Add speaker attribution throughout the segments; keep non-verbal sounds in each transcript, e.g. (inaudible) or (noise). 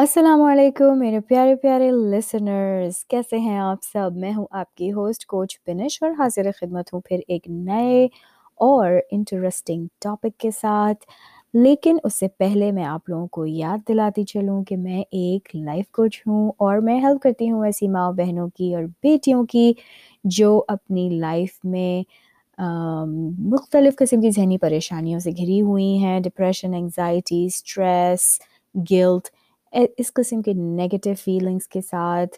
Speaker 1: السلام علیکم میرے پیارے پیارے لسنرز کیسے ہیں آپ سب؟ میں ہوں آپ کی ہوسٹ کوچ بنش اور حاضر خدمت ہوں پھر ایک نئے اور انٹرسٹنگ ٹاپک کے ساتھ۔ لیکن اس سے پہلے میں آپ لوگوں کو یاد دلاتی چلوں کہ میں ایک لائف کوچ ہوں اور میں ہیلپ کرتی ہوں ایسی ماؤں بہنوں کی اور بیٹیوں کی جو اپنی لائف میں مختلف قسم کی ذہنی پریشانیوں سے گھری ہوئی ہیں depression anxiety stress guilt E, اس قسم کے نگیٹو فیلنگس کے ساتھ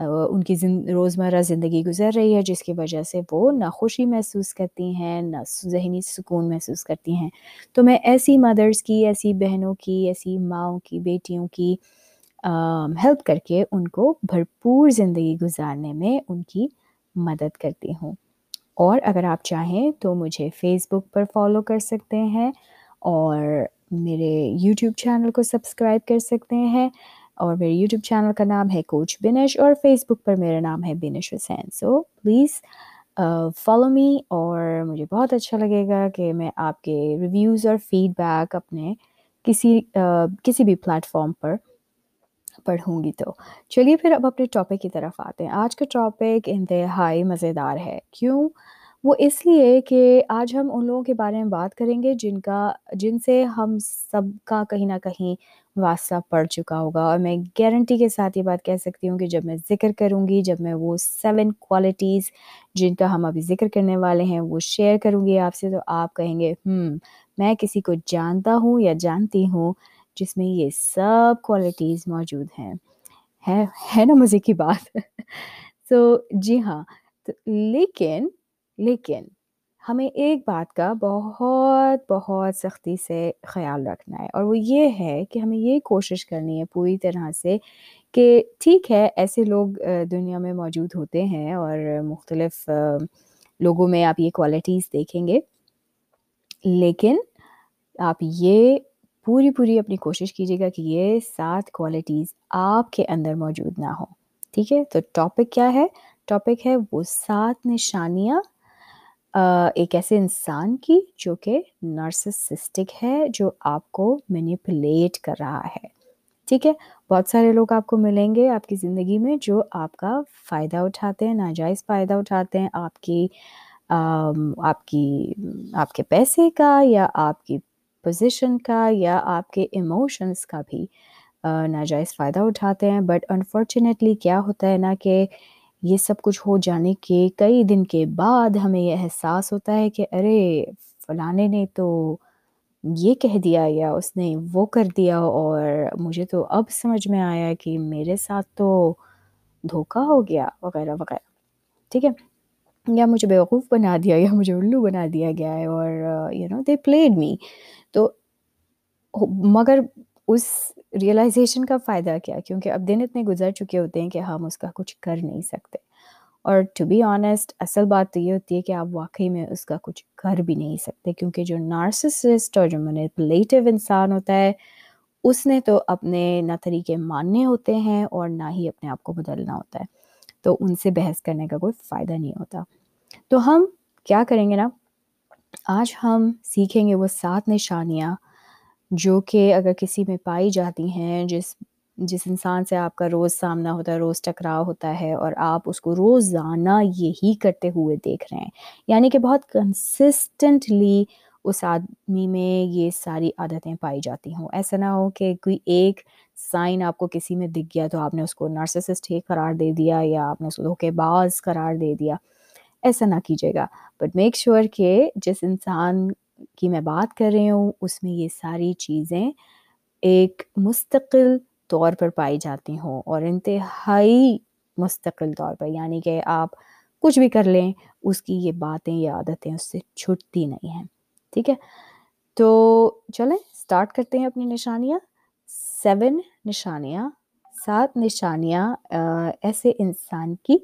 Speaker 1: ان کی روزمرہ زندگی گزر رہی ہے، جس کی وجہ سے وہ نہ خوشی محسوس کرتی ہیں، نہ ذہنی سکون محسوس کرتی ہیں۔ تو میں ایسی مدرس کی، ایسی بہنوں کی، ایسی ماؤں کی، بیٹیوں کی ہیلپ کر کے ان کو بھرپور زندگی گزارنے میں ان کی مدد کرتی ہوں۔ اور اگر آپ چاہیں تو مجھے فیس بک پر فالو کر سکتے ہیں اور میرے یوٹیوب چینل کو سبسکرائب کر سکتے ہیں۔ اور میرے یوٹیوب چینل کا نام ہے کوچ بنش اور فیس بک پر میرا نام ہے بنش حسین سو پلیز فالو می اور مجھے بہت اچھا لگے گا کہ میں آپ کے ریویوز اور فیڈ بیک اپنے کسی uh, کسی بھی پلیٹفارم پر پڑھوں گی تو۔ چلیے پھر اب اپنے ٹاپک کی طرف آتے ہیں۔ آج کا ٹاپک انتہائی مزیدار ہے۔ کیوں؟ وہ اس لیے کہ آج ہم ان لوگوں کے بارے میں بات کریں گے جن کا، جن سے ہم سب کا کہیں نہ کہیں واسطہ پڑ چکا ہوگا۔ اور میں گارنٹی کے ساتھ یہ بات کہہ سکتی ہوں کہ جب میں ذکر کروں گی، جب میں وہ سیون کوالٹیز جن کا ہم ابھی ذکر کرنے والے ہیں، وہ شیئر کروں گی آپ سے، تو آپ کہیں گے ہوں میں کسی کو جانتا ہوں یا جانتی ہوں جس میں یہ سب کوالٹیز موجود ہیں۔ ہے نا مزے کی بات؟ (laughs) سو جی ہاں لیکن لیکن ہمیں ایک بات کا بہت بہت سختی سے خیال رکھنا ہے اور وہ یہ ہے کہ ہمیں یہ کوشش کرنی ہے پوری طرح سے کہ ٹھیک ہے، ایسے لوگ دنیا میں موجود ہوتے ہیں اور مختلف لوگوں میں آپ یہ کوالٹیز دیکھیں گے۔ لیکن آپ یہ پوری پوری اپنی کوشش کیجیے گا کہ یہ سات کوالٹیز آپ کے اندر موجود نہ ہوں۔ ٹھیک ہے؟ تو ٹاپک کیا ہے؟ ٹاپک ہے وہ سات نشانیاں ایک ایسے انسان کی جو کہ نرسسسٹک ہے، جو آپ کو مینیپولیٹ کر رہا ہے۔ ٹھیک ہے؟ بہت سارے لوگ آپ کو ملیں گے آپ کی زندگی میں جو آپ کا فائدہ اٹھاتے ہیں، ناجائز فائدہ اٹھاتے ہیں۔ آپ کی آپ کی، آپ کے پیسے کا یا آپ کی پوزیشن کا یا آپ کے ایموشنس کا بھی ناجائز فائدہ اٹھاتے ہیں۔ بٹ انفارچونیٹلی کیا ہوتا ہے نا کہ یہ سب کچھ ہو جانے کے کئی دن کے بعد ہمیں یہ احساس ہوتا ہے کہ ارے، فلانے نے تو یہ کہہ دیا یا اس نے وہ کر دیا اور مجھے تو اب سمجھ میں آیا کہ میرے ساتھ تو دھوکہ ہو گیا وغیرہ وغیرہ۔ ٹھیک ہے؟ یا مجھے بیوقوف بنا دیا، یا مجھے الو بنا دیا گیا ہے اور یو نو دے پلیڈ می تو مگر اس ریئلائزیشن کا فائدہ کیا؟ کیونکہ اب دن اتنے گزر چکے ہوتے ہیں کہ ہم اس کا کچھ کر نہیں سکتے۔ اور ٹو بی آنیسٹ اصل بات تو یہ ہوتی ہے کہ آپ واقعی میں اس کا کچھ کر بھی نہیں سکتے، کیونکہ جو نارسسسٹ اور جو مینیپولیٹو انسان ہوتا ہے، اس نے تو اپنے نہ طریقے ماننے ہوتے ہیں اور نہ ہی اپنے آپ کو بدلنا ہوتا ہے۔ تو ان سے بحث کرنے کا کوئی فائدہ نہیں ہوتا۔ تو ہم کیا کریں گے نا؟ آج ہم سیکھیں گے وہ سات نشانیاں جو کہ اگر کسی میں پائی جاتی ہیں، جس جس انسان سے آپ کا روز سامنا ہوتا ہے، روز ٹکراؤ ہوتا ہے اور آپ اس کو روزانہ یہی کرتے ہوئے دیکھ رہے ہیں۔ یعنی کہ بہت کنسسٹنٹلی اس آدمی میں یہ ساری عادتیں پائی جاتی ہوں۔ ایسا نہ ہو کہ کوئی ایک سائن آپ کو کسی میں دکھ گیا تو آپ نے اس کو نرسسسٹ ہی قرار دے دیا یا آپ نے اس کو دھوکے باز قرار دے دیا۔ ایسا نہ کیجیے گا۔ بٹ میک شیور کہ جس انسان کی میں بات کر رہی ہوں، اس میں یہ ساری چیزیں ایک مستقل طور پر پائی جاتی ہوں اور انتہائی مستقل طور پر یعنی کہ آپ کچھ بھی کر لیں، اس کی یہ باتیں یا عادتیں اس سے چھٹتی نہیں ہیں۔ ٹھیک ہے؟ تو چلیں اسٹارٹ کرتے ہیں اپنی نشانیاں۔ سیون نشانیاں، سات نشانیاں ایسے انسان کی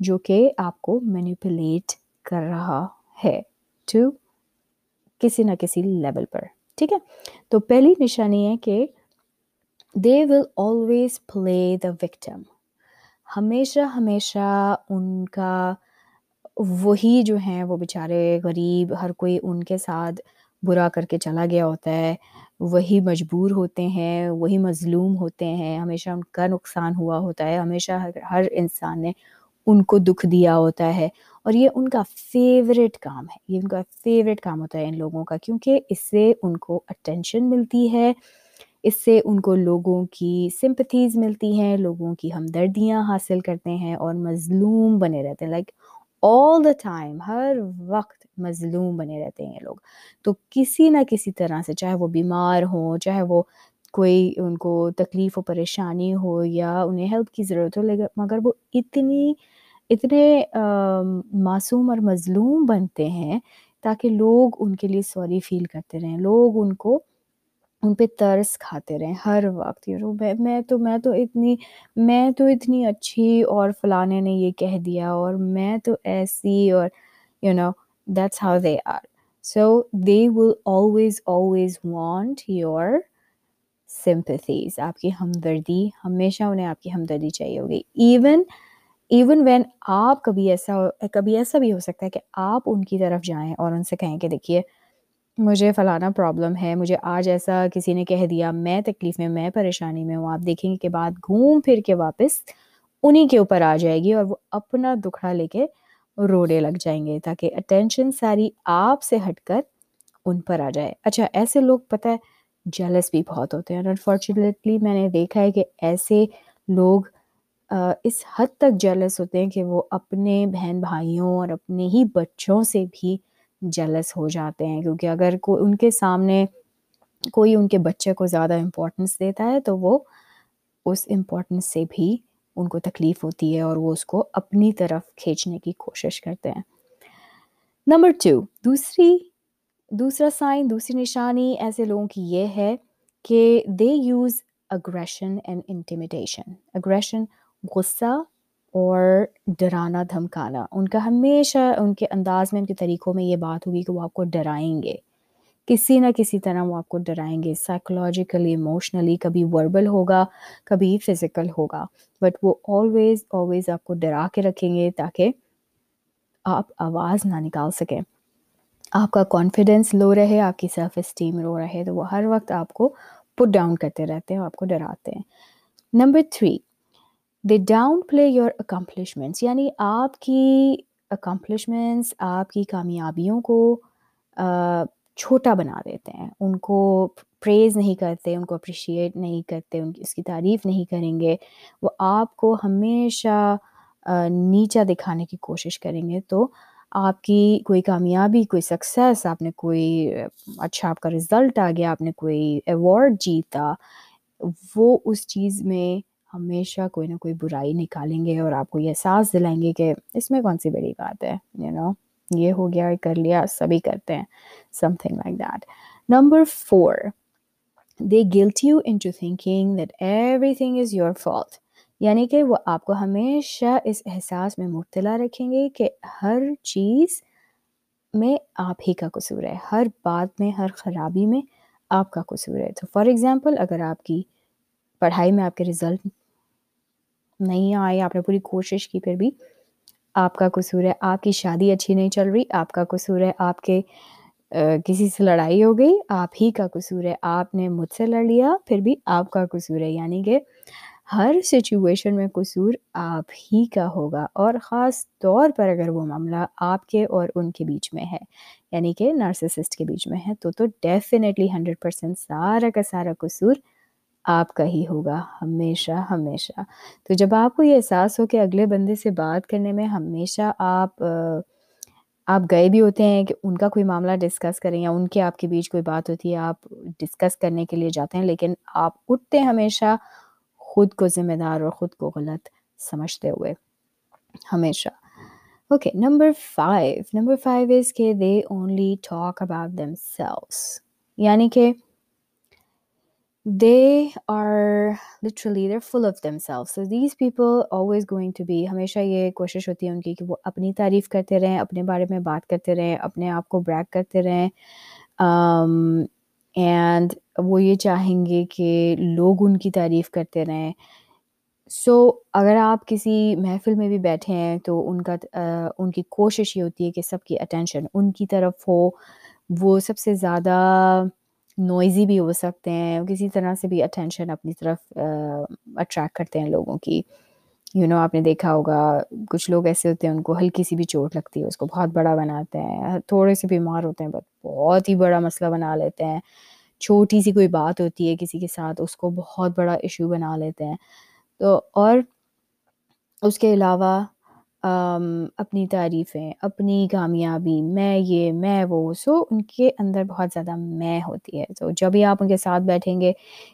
Speaker 1: جو کہ آپ کو مینیپولیٹ کر رہا ہے۔ ٹو کسی نہ کسی لیول پر، ٹھیک ہے؟ تو پہلی نشانی ہے کہ دے will always play the victim ہمیشہ ہمیشہ ان کا وہی جو ہیں وہ بیچارے غریب، ہر کوئی ان کے ساتھ برا کر کے چلا گیا ہوتا ہے، وہی مجبور ہوتے ہیں، وہی مظلوم ہوتے ہیں، ہمیشہ ان کا نقصان ہوا ہوتا ہے، ہمیشہ ہر انسان نے ان کو دکھ دیا ہوتا ہے۔ اور یہ ان کا فیوریٹ کام ہے۔ یہ ان کا فیوریٹ کام ہوتا ہے ان لوگوں کا، کیونکہ اس سے ان کو اٹینشن ملتی ہے، اس سے ان کو لوگوں کی سمپتھیز ملتی ہیں، لوگوں کی ہمدردیاں حاصل کرتے ہیں اور مظلوم بنے رہتے ہیں۔ لائک آل دا ٹائم ہر وقت مظلوم بنے رہتے ہیں یہ لوگ۔ تو کسی نہ کسی طرح سے، چاہے وہ بیمار ہوں چاہے وہ کوئی ان کو تکلیف و پریشانی ہو یا انہیں ہیلپ کی ضرورت ہو، لیکن مگر وہ اتنی اتنے معصوم اور مظلوم بنتے ہیں تاکہ لوگ ان کے لیے سوری فیل کرتے رہیں، لوگ ان کو ان پہ ترس کھاتے رہیں ہر وقت۔ یو میں تو میں تو اتنی، میں تو اتنی اچھی اور فلانے نے یہ کہہ دیا اور میں تو ایسی اور، you know that's how they are so they will always always want your sympathies آپ کی ہمدردی، ہمیشہ انہیں آپ کی ہمدردی چاہیے ہوگی۔ ایون ایون وین آپ کبھی ایسا کبھی ایسا بھی ہو سکتا ہے کہ آپ ان کی طرف جائیں اور ان سے کہیں کہ دیکھیے، مجھے فلانا پرابلم ہے، مجھے آج ایسا کسی نے کہہ دیا، میں تکلیف میں میں پریشانی میں ہوں۔ آپ دیکھیں گے کہ بعد گھوم پھر کے واپس انہیں کے اوپر آ جائے گی اور وہ اپنا دکھڑا لے کے روڑے لگ جائیں گے تاکہ اٹینشن ساری آپ سے ہٹ کر ان پر آ جائے۔ اچھا ایسے لوگ پتہ ہے جیلس بھی بہت ہوتے ہیں۔ انفارچونیٹلی میں نے دیکھا ہے کہ ایسے لوگ اس حد تک جیلس ہوتے ہیں کہ وہ اپنے بہن بھائیوں اور اپنے ہی بچوں سے بھی جیلس ہو جاتے ہیں۔ کیونکہ اگر کوئی ان کے سامنے کوئی ان کے بچے کو زیادہ امپورٹنس دیتا ہے، تو وہ اس امپورٹنس سے بھی ان کو تکلیف ہوتی ہے اور وہ اس کو اپنی طرف کھینچنے کی کوشش کرتے ہیں۔ نمبر ٹو دوسری، دوسرا سائن دوسری نشانی ایسے لوگوں کی یہ ہے کہ they use aggression and intimidation aggression غصہ اور ڈرانا دھمکانا۔ ان کا ہمیشہ ان کے انداز میں، ان کے طریقوں میں یہ بات ہوگی کہ وہ آپ کو ڈرائیں گے۔ کسی نہ کسی طرح وہ آپ کو ڈرائیں گے۔ سائیکولوجیکلی ایموشنلی کبھی وربل ہوگا، کبھی فزیکل ہوگا۔ بٹ وہ آلویز آلویز آپ کو ڈرا کے رکھیں گے تاکہ آپ آواز نہ نکال سکیں۔ آپ کا کانفیڈینس لو رہے، آپ کی سیلف اسٹیم لو رہے، تو وہ ہر وقت آپ کو پٹ ڈاؤن کرتے رہتے ہیں آپ کو ڈراتے ہیں۔ Number three they down play your accomplishments یعنی آپ کی اکمپلشمنٹس آپ کی کامیابیوں کو چھوٹا بنا دیتے ہیں۔ ان کو پریز نہیں کرتے، ان کو اپریشیٹ نہیں کرتے، ان کی، اس کی تعریف نہیں کریں گے۔ وہ آپ کو ہمیشہ نیچا دکھانے کی کوشش کریں گے۔ تو آپ کی کوئی کامیابی، کوئی سکسیس آپ نے کوئی اچھا آپ کا رزلٹ آ گیا، آپ نے کوئی ایوارڈ جیتا، وہ اس چیز میں ہمیشہ کوئی نہ کوئی برائی نکالیں گے اور آپ کو یہ احساس دلائیں گے کہ اس میں کون سی بڑی بات ہے یو نو یہ ہو گیا، کر لیا، سبھی کرتے ہیں something like that number four they guilt you into thinking that everything is your fault یعنی کہ وہ آپ کو ہمیشہ اس احساس میں مبتلا رکھیں گے کہ ہر چیز میں آپ ہی کا قصور ہے، ہر بات میں، ہر خرابی میں آپ کا قصور ہے۔ تو فار ایگزامپل اگر آپ کی پڑھائی میں آپ کے رزلٹ نہیں آئے، آپ نے پوری کوشش کی، پھر بھی آپ کا قصور ہے، آپ کی شادی اچھی نہیں چل رہی، آپ کا قصور ہے، آپ کے کسی سے لڑائی ہو گئی، آپ ہی کا قصور ہے، آپ نے مجھ سے لڑ لیا، پھر بھی آپ کا قصور ہے۔ یعنی کہ ہر سچویشن میں قصور آپ ہی کا ہوگا۔ اور خاص طور پر اگر وہ معاملہ آپ کے اور ان کے بیچ میں ہے یعنی کہ نرسسسٹ کے بیچ میں ہے، تو تو ڈیفینیٹلی ہنڈریڈ پرسینٹ سارا کا سارا قصور آپ کا ہی ہوگا، ہمیشہ ہمیشہ۔ تو جب آپ کو یہ احساس ہو کہ اگلے بندے سے بات کرنے میں ہمیشہ آپ آپ گئے بھی ہوتے ہیں کہ ان کا کوئی معاملہ ڈسکس کریں یا ان کے آپ کے بیچ کوئی بات ہوتی ہے، آپ ڈسکس کرنے کے لیے جاتے ہیں، لیکن آپ اٹھتے ہیں ہمیشہ خود کو ذمہ دار اور خود کو غلط سمجھتے ہوئے۔ ہمیشہ۔ Okay number five number five is کہ they only talk about themselves یعنی کہ they are literally their full of themselves so these people always going to be ہمیشہ یہ کوشش ہوتی ہے ان کی کہ وہ اپنی تعریف کرتے رہیں اپنے بارے میں بات کرتے رہیں اپنے آپ کو بریک کرتے رہیں اینڈ وہ یہ چاہیں گے کہ لوگ ان کی تعریف کرتے رہیں سو اگر آپ کسی محفل میں بھی بیٹھے ہیں تو ان کا ان کی کوشش یہ ہوتی ہے کہ سب کی اٹینشن ان کی طرف ہو وہ سب سے زیادہ نوائزی بھی ہو سکتے ہیں کسی طرح سے بھی اٹینشن اپنی طرف اٹریکٹ کرتے ہیں لوگوں کی۔ یو نو آپ نے دیکھا ہوگا، کچھ لوگ ایسے ہوتے ہیں، ان کو ہلکی سی بھی چوٹ لگتی ہے، اس کو بہت بڑا بناتے ہیں، تھوڑے سے بیمار ہوتے ہیں بٹ بہت ہی بڑا مسئلہ بنا لیتے ہیں۔ چھوٹی سی کوئی بات ہوتی ہے کسی کے ساتھ، اس کو بہت بڑا ایشو بنا لیتے ہیں۔ تو اور اس کے علاوہ اپنی تعریفیں، اپنی کامیابی، میں یہ، میں وہ، سو ان کے اندر بہت زیادہ میں ہوتی ہے۔ تو جب بھی آپ ان کے ساتھ بیٹھیں گے،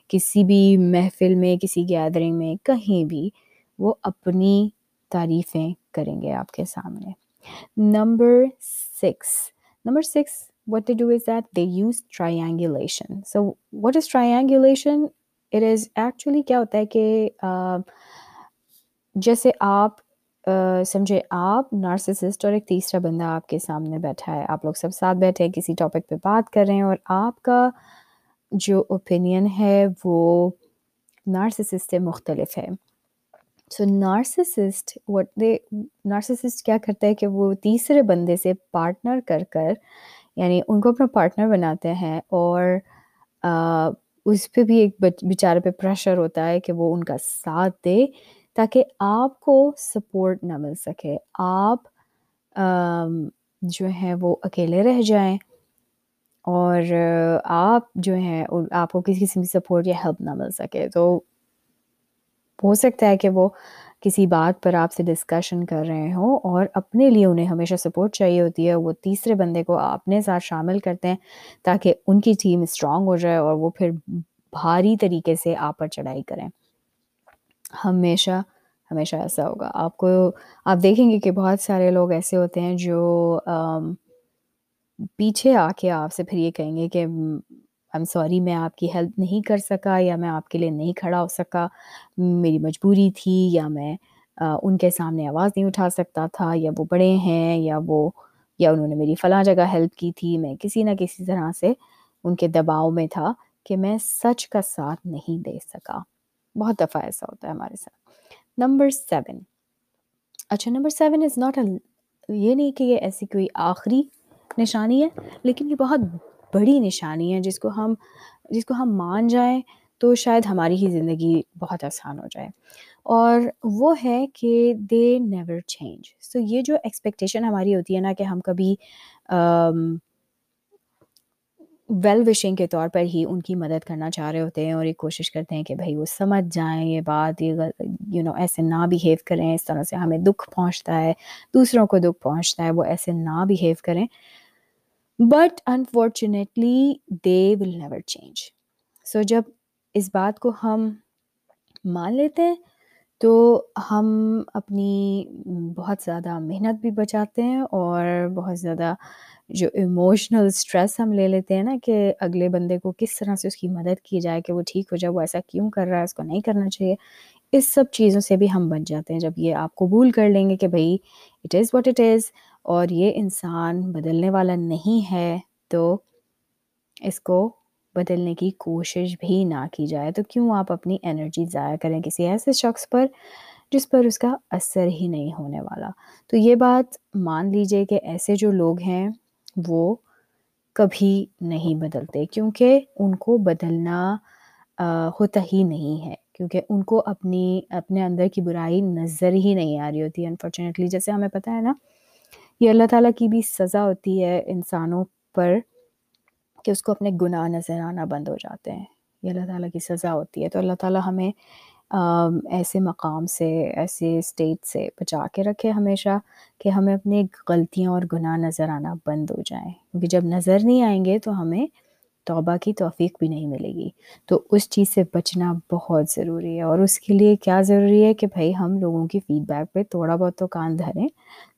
Speaker 1: کسی بھی محفل میں، کسی گیدرنگ میں، کہیں بھی، وہ اپنی تعریفیں کریں گے آپ کے سامنے۔ Number six number six what do is that they use triangulation so what is triangulation it is actually کیا ہوتا ہے کہ جیسے آپ سمجھے، آپ نارسسسٹ اور ایک تیسرا بندہ آپ کے سامنے بیٹھا ہے۔ آپ لوگ سب ساتھ بیٹھے ہیں، کسی ٹاپک پہ بات کر رہے ہیں اور آپ کا جو اوپینین ہے وہ نارسسسٹ سے مختلف ہے۔ So narcissist what they narcissist کیا کرتا ہے کہ وہ تیسرے بندے سے پارٹنر کر کر یعنی ان کو اپنا پارٹنر بناتے ہیں اور اس پہ بھی ایک بیچارے پہ پریشر ہوتا ہے کہ وہ ان کا ساتھ دے۔ تاکہ آپ کو سپورٹ نہ مل سکے۔ آپ جو ہیں وہ اکیلے رہ جائیں اور آپ جو ہیں، آپ کو کسی قسم کی سپورٹ یا ہیلپ نہ مل سکے۔ تو ہو سکتا ہے کہ وہ کسی بات پر آپ سے ڈسکشن کر رہے ہوں اور اپنے لیے انہیں ہمیشہ سپورٹ چاہیے ہوتی ہے وہ تیسرے بندے کو اپنے ساتھ شامل کرتے ہیں تاکہ ان کی ٹیم اسٹرانگ ہو جائے اور وہ پھر بھاری طریقے سے آپ پر چڑھائی کریں۔ ہمیشہ ہمیشہ ایسا ہوگا۔ آپ کو، آپ دیکھیں گے کہ بہت سارے لوگ ایسے ہوتے ہیں جو پیچھے آ کے آپ سے پھر یہ کہیں گے کہ ایم سوری میں آپ کی ہیلپ نہیں کر سکا یا میں آپ کے لیے نہیں کھڑا ہو سکا۔ میری مجبوری تھی یا میں ان کے سامنے آواز نہیں اٹھا سکتا تھا یا وہ بڑے ہیں یا وہ، یا انہوں نے میری فلاں جگہ ہیلپ کی تھی۔ میں کسی نہ کسی طرح سے ان کے دباؤ میں تھا کہ میں سچ کا ساتھ نہیں دے سکا۔ بہت دفعہ ایسا ہوتا ہے ہمارے ساتھ۔ Number seven. اچھا نمبر سیون از ناٹ یہ نہیں کہ یہ ایسی کوئی آخری نشانی ہے، لیکن یہ بہت بڑی نشانی ہے جس کو ہم، جس کو ہم مان جائیں تو شاید ہماری ہی زندگی بہت آسان ہو جائے۔ اور وہ ہے کہ دے نیور چینج سو یہ جو ایکسپیکٹیشن ہماری ہوتی ہے نا کہ ہم کبھی ویل وشنگ کے طور پر ہی ان کی مدد کرنا چاہ رہے ہوتے ہیں اور ایک کوشش کرتے ہیں کہ بھائی وہ سمجھ جائیں یہ بات، یہ یو نو ایسے نہ بہیو کریں، اس طرح سے ہمیں دکھ پہنچتا ہے، دوسروں کو دکھ پہنچتا ہے، وہ ایسے نہ بہیو کریں۔ But unfortunately they will never change so جب اس بات کو ہم مان لیتے ہیں تو ہم اپنی بہت زیادہ محنت بھی بچاتے ہیں اور بہت زیادہ جو ایموشنل اسٹریس ہم لے لیتے ہیں نا کہ اگلے بندے کو کس طرح سے اس کی مدد کی جائے کہ وہ ٹھیک ہو جائے، وہ ایسا کیوں کر رہا ہے، اس کو نہیں کرنا چاہیے۔ اس سب چیزوں سے بھی ہم بچ جاتے ہیں۔ جب یہ آپ قبول کر لیں گے کہ بھائی it is what it is اور یہ انسان بدلنے والا نہیں ہے تو اس کو بدلنے کی کوشش بھی نہ کی جائے، تو کیوں آپ اپنی انرجی ضائع کریں کسی ایسے شخص پر جس پر اس کا اثر ہی نہیں ہونے والا؟ تو یہ بات مان لیجیے کہ ایسے جو لوگ ہیں، وہ کبھی نہیں بدلتے، کیونکہ ان کو بدلنا ہوتا ہی نہیں ہے۔ کیونکہ ان کو اپنی، اپنے اندر کی برائی نظر ہی نہیں آ رہی ہوتی۔ انفارچونیٹلی جیسے ہمیں پتہ ہے نا، یہ اللہ تعالیٰ کی بھی سزا ہوتی ہے انسانوں پر کہ اس کو اپنے گناہ نظر آنا بند ہو جاتے ہیں۔ یہ اللہ تعالیٰ کی سزا ہوتی ہے۔ تو اللہ تعالیٰ ہمیں ایسے مقام سے، ایسے اسٹیٹ سے بچا کے رکھے ہمیشہ کہ ہمیں اپنی غلطیاں اور گناہ نظر آنا بند ہو جائیں۔ کیونکہ جب نظر نہیں آئیں گے تو ہمیں توبہ کی توفیق بھی نہیں ملے گی۔ تو اس چیز سے بچنا بہت ضروری ہے۔ اور اس کے لیے کیا ضروری ہے کہ بھائی ہم لوگوں کی فیڈ بیک پہ تھوڑا بہت تو کان دھریں،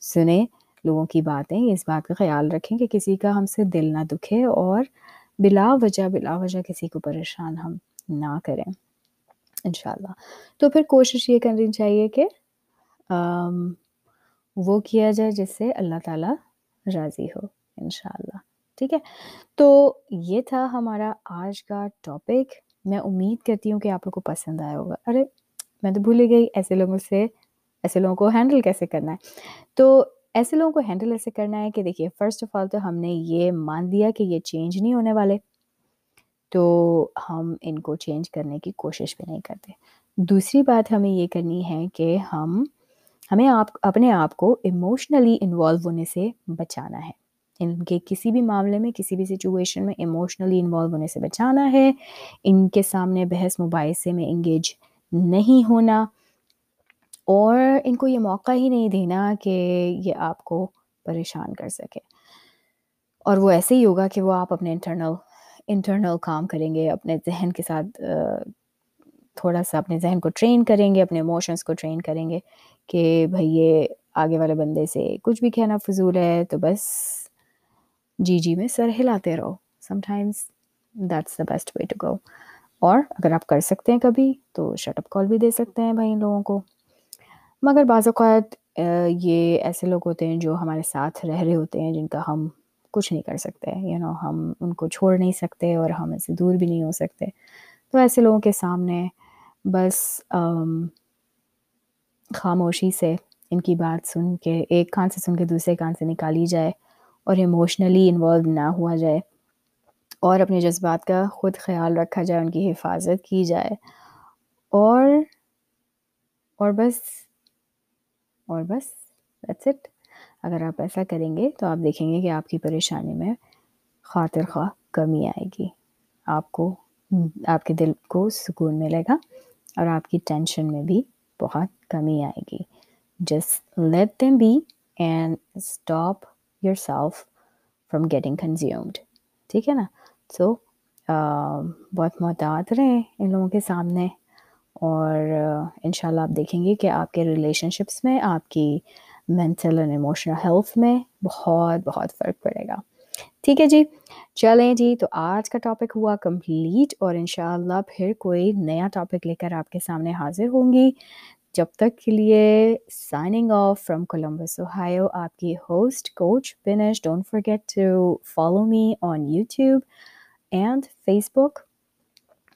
Speaker 1: سنیں۔ لوگوں کی باتیں، اس بات کا خیال رکھیں کہ کسی کا ہم سے دل نہ دکھے اور بلا وجہ بلا وجہ کسی کو پریشان ہم نہ کریں۔ انشاءاللہ۔ تو پھر کوشش یہ کرنی چاہیے کہ وہ کیا جائے جس سے اللہ تعالیٰ راضی ہو۔ انشاءاللہ۔ ٹھیک ہے؟ تو یہ تھا ہمارا آج کا ٹاپک۔ میں امید کرتی ہوں کہ آپ لوگ کو پسند آیا ہوگا۔ ارے، میں تو بھول گئی، ایسے لوگوں سے، ایسے لوگوں کو ہینڈل کیسے کرنا ہے؟ تو ایسے لوگوں کو ہینڈل ایسے کرنا ہے کہ دیکھیے فرسٹ آف آل تو ہم نے یہ مان دیا کہ یہ چینج نہیں ہونے والے، تو ہم ان کو چینج کرنے کی کوشش بھی نہیں کرتے۔ دوسری بات ہمیں یہ کرنی ہے کہ ہم، ہمیں آپ، اپنے آپ کو ایموشنلی انوالو ہونے سے بچانا ہے۔ ان کے کسی بھی معاملے میں، کسی بھی سچویشن میں ایموشنلی انوالو ہونے سے بچانا ہے۔ ان کے سامنے بحث مباحثے میں انگیج نہیں ہونا۔ اور ان کو یہ موقع ہی نہیں دینا کہ یہ آپ کو پریشان کر سکے۔ اور وہ ایسے ہی ہوگا کہ وہ آپ اپنے انٹرنل انٹرنل کام کریں گے، اپنے ذہن کے ساتھ تھوڑا سا اپنے ذہن کو ٹرین کریں گے، اپنے ایموشنس کو ٹرین کریں گے کہ بھائی یہ آگے والے بندے سے کچھ بھی کہنا فضول ہے تو بس جی جی میں سر ہلاتے رہو۔ Sometimes that's the best way to go اور اگر آپ کر سکتے ہیں کبھی تو شٹ اپ کال بھی دے سکتے ہیں بھائی ان لوگوں کو۔ مگر بعض اوقات یہ ایسے لوگ ہوتے ہیں جو ہمارے ساتھ رہ رہے ہوتے ہیں جن کا ہم کچھ نہیں کر سکتے یو نو ہم ان کو چھوڑ نہیں سکتے اور ہم اسے دور بھی نہیں ہو سکتے۔ تو ایسے لوگوں کے سامنے بس خاموشی سے ان کی بات سن کے، ایک کان سے سن کے دوسرے کان سے نکالی جائے اور ایموشنلی انوالو نہ ہوا جائے اور اپنے جذبات کا خود خیال رکھا جائے، ان کی حفاظت کی جائے اور اور بس اور بس دیٹس اٹ اگر آپ ایسا کریں گے تو آپ دیکھیں گے کہ آپ کی پریشانی میں خاطر خواہ کمی آئے گی۔ آپ کو، آپ کے دل کو سکون ملے گا اور آپ کی ٹینشن میں بھی بہت کمی آئے گی۔ Just let them be and stop yourself from getting consumed ٹھیک ہے نا؟ سو بہت محتاط رہیں ان لوگوں کے سامنے۔ اور ان شاء اللہ آپ دیکھیں گے کہ آپ کے ریلیشن شپس میں، آپ کی مینٹل اینڈ ایموشنل ہیلتھ میں بہت بہت فرق پڑے گا۔ ٹھیک ہے جی۔ چلیں جی تو آج کا ٹاپک ہوا کمپلیٹ اور انشاءاللہ پھر کوئی نیا ٹاپک لے کر آپ کے سامنے حاضر ہوں گی۔ جب تک کے لیے signing off from Columbus Ohio آپ کی host coach Binish don't forget to follow me on YouTube and Facebook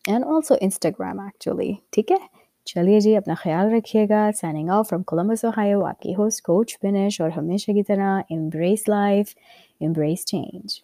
Speaker 1: and also Instagram actually ٹھیک ہے؟ چلیے جی اپنا خیال رکھیے گا. Signing off from Columbus Ohio آپ کی ہوسٹ کوچ بنش اور ہمیشہ کی طرح امبریس لائف امبریس چینج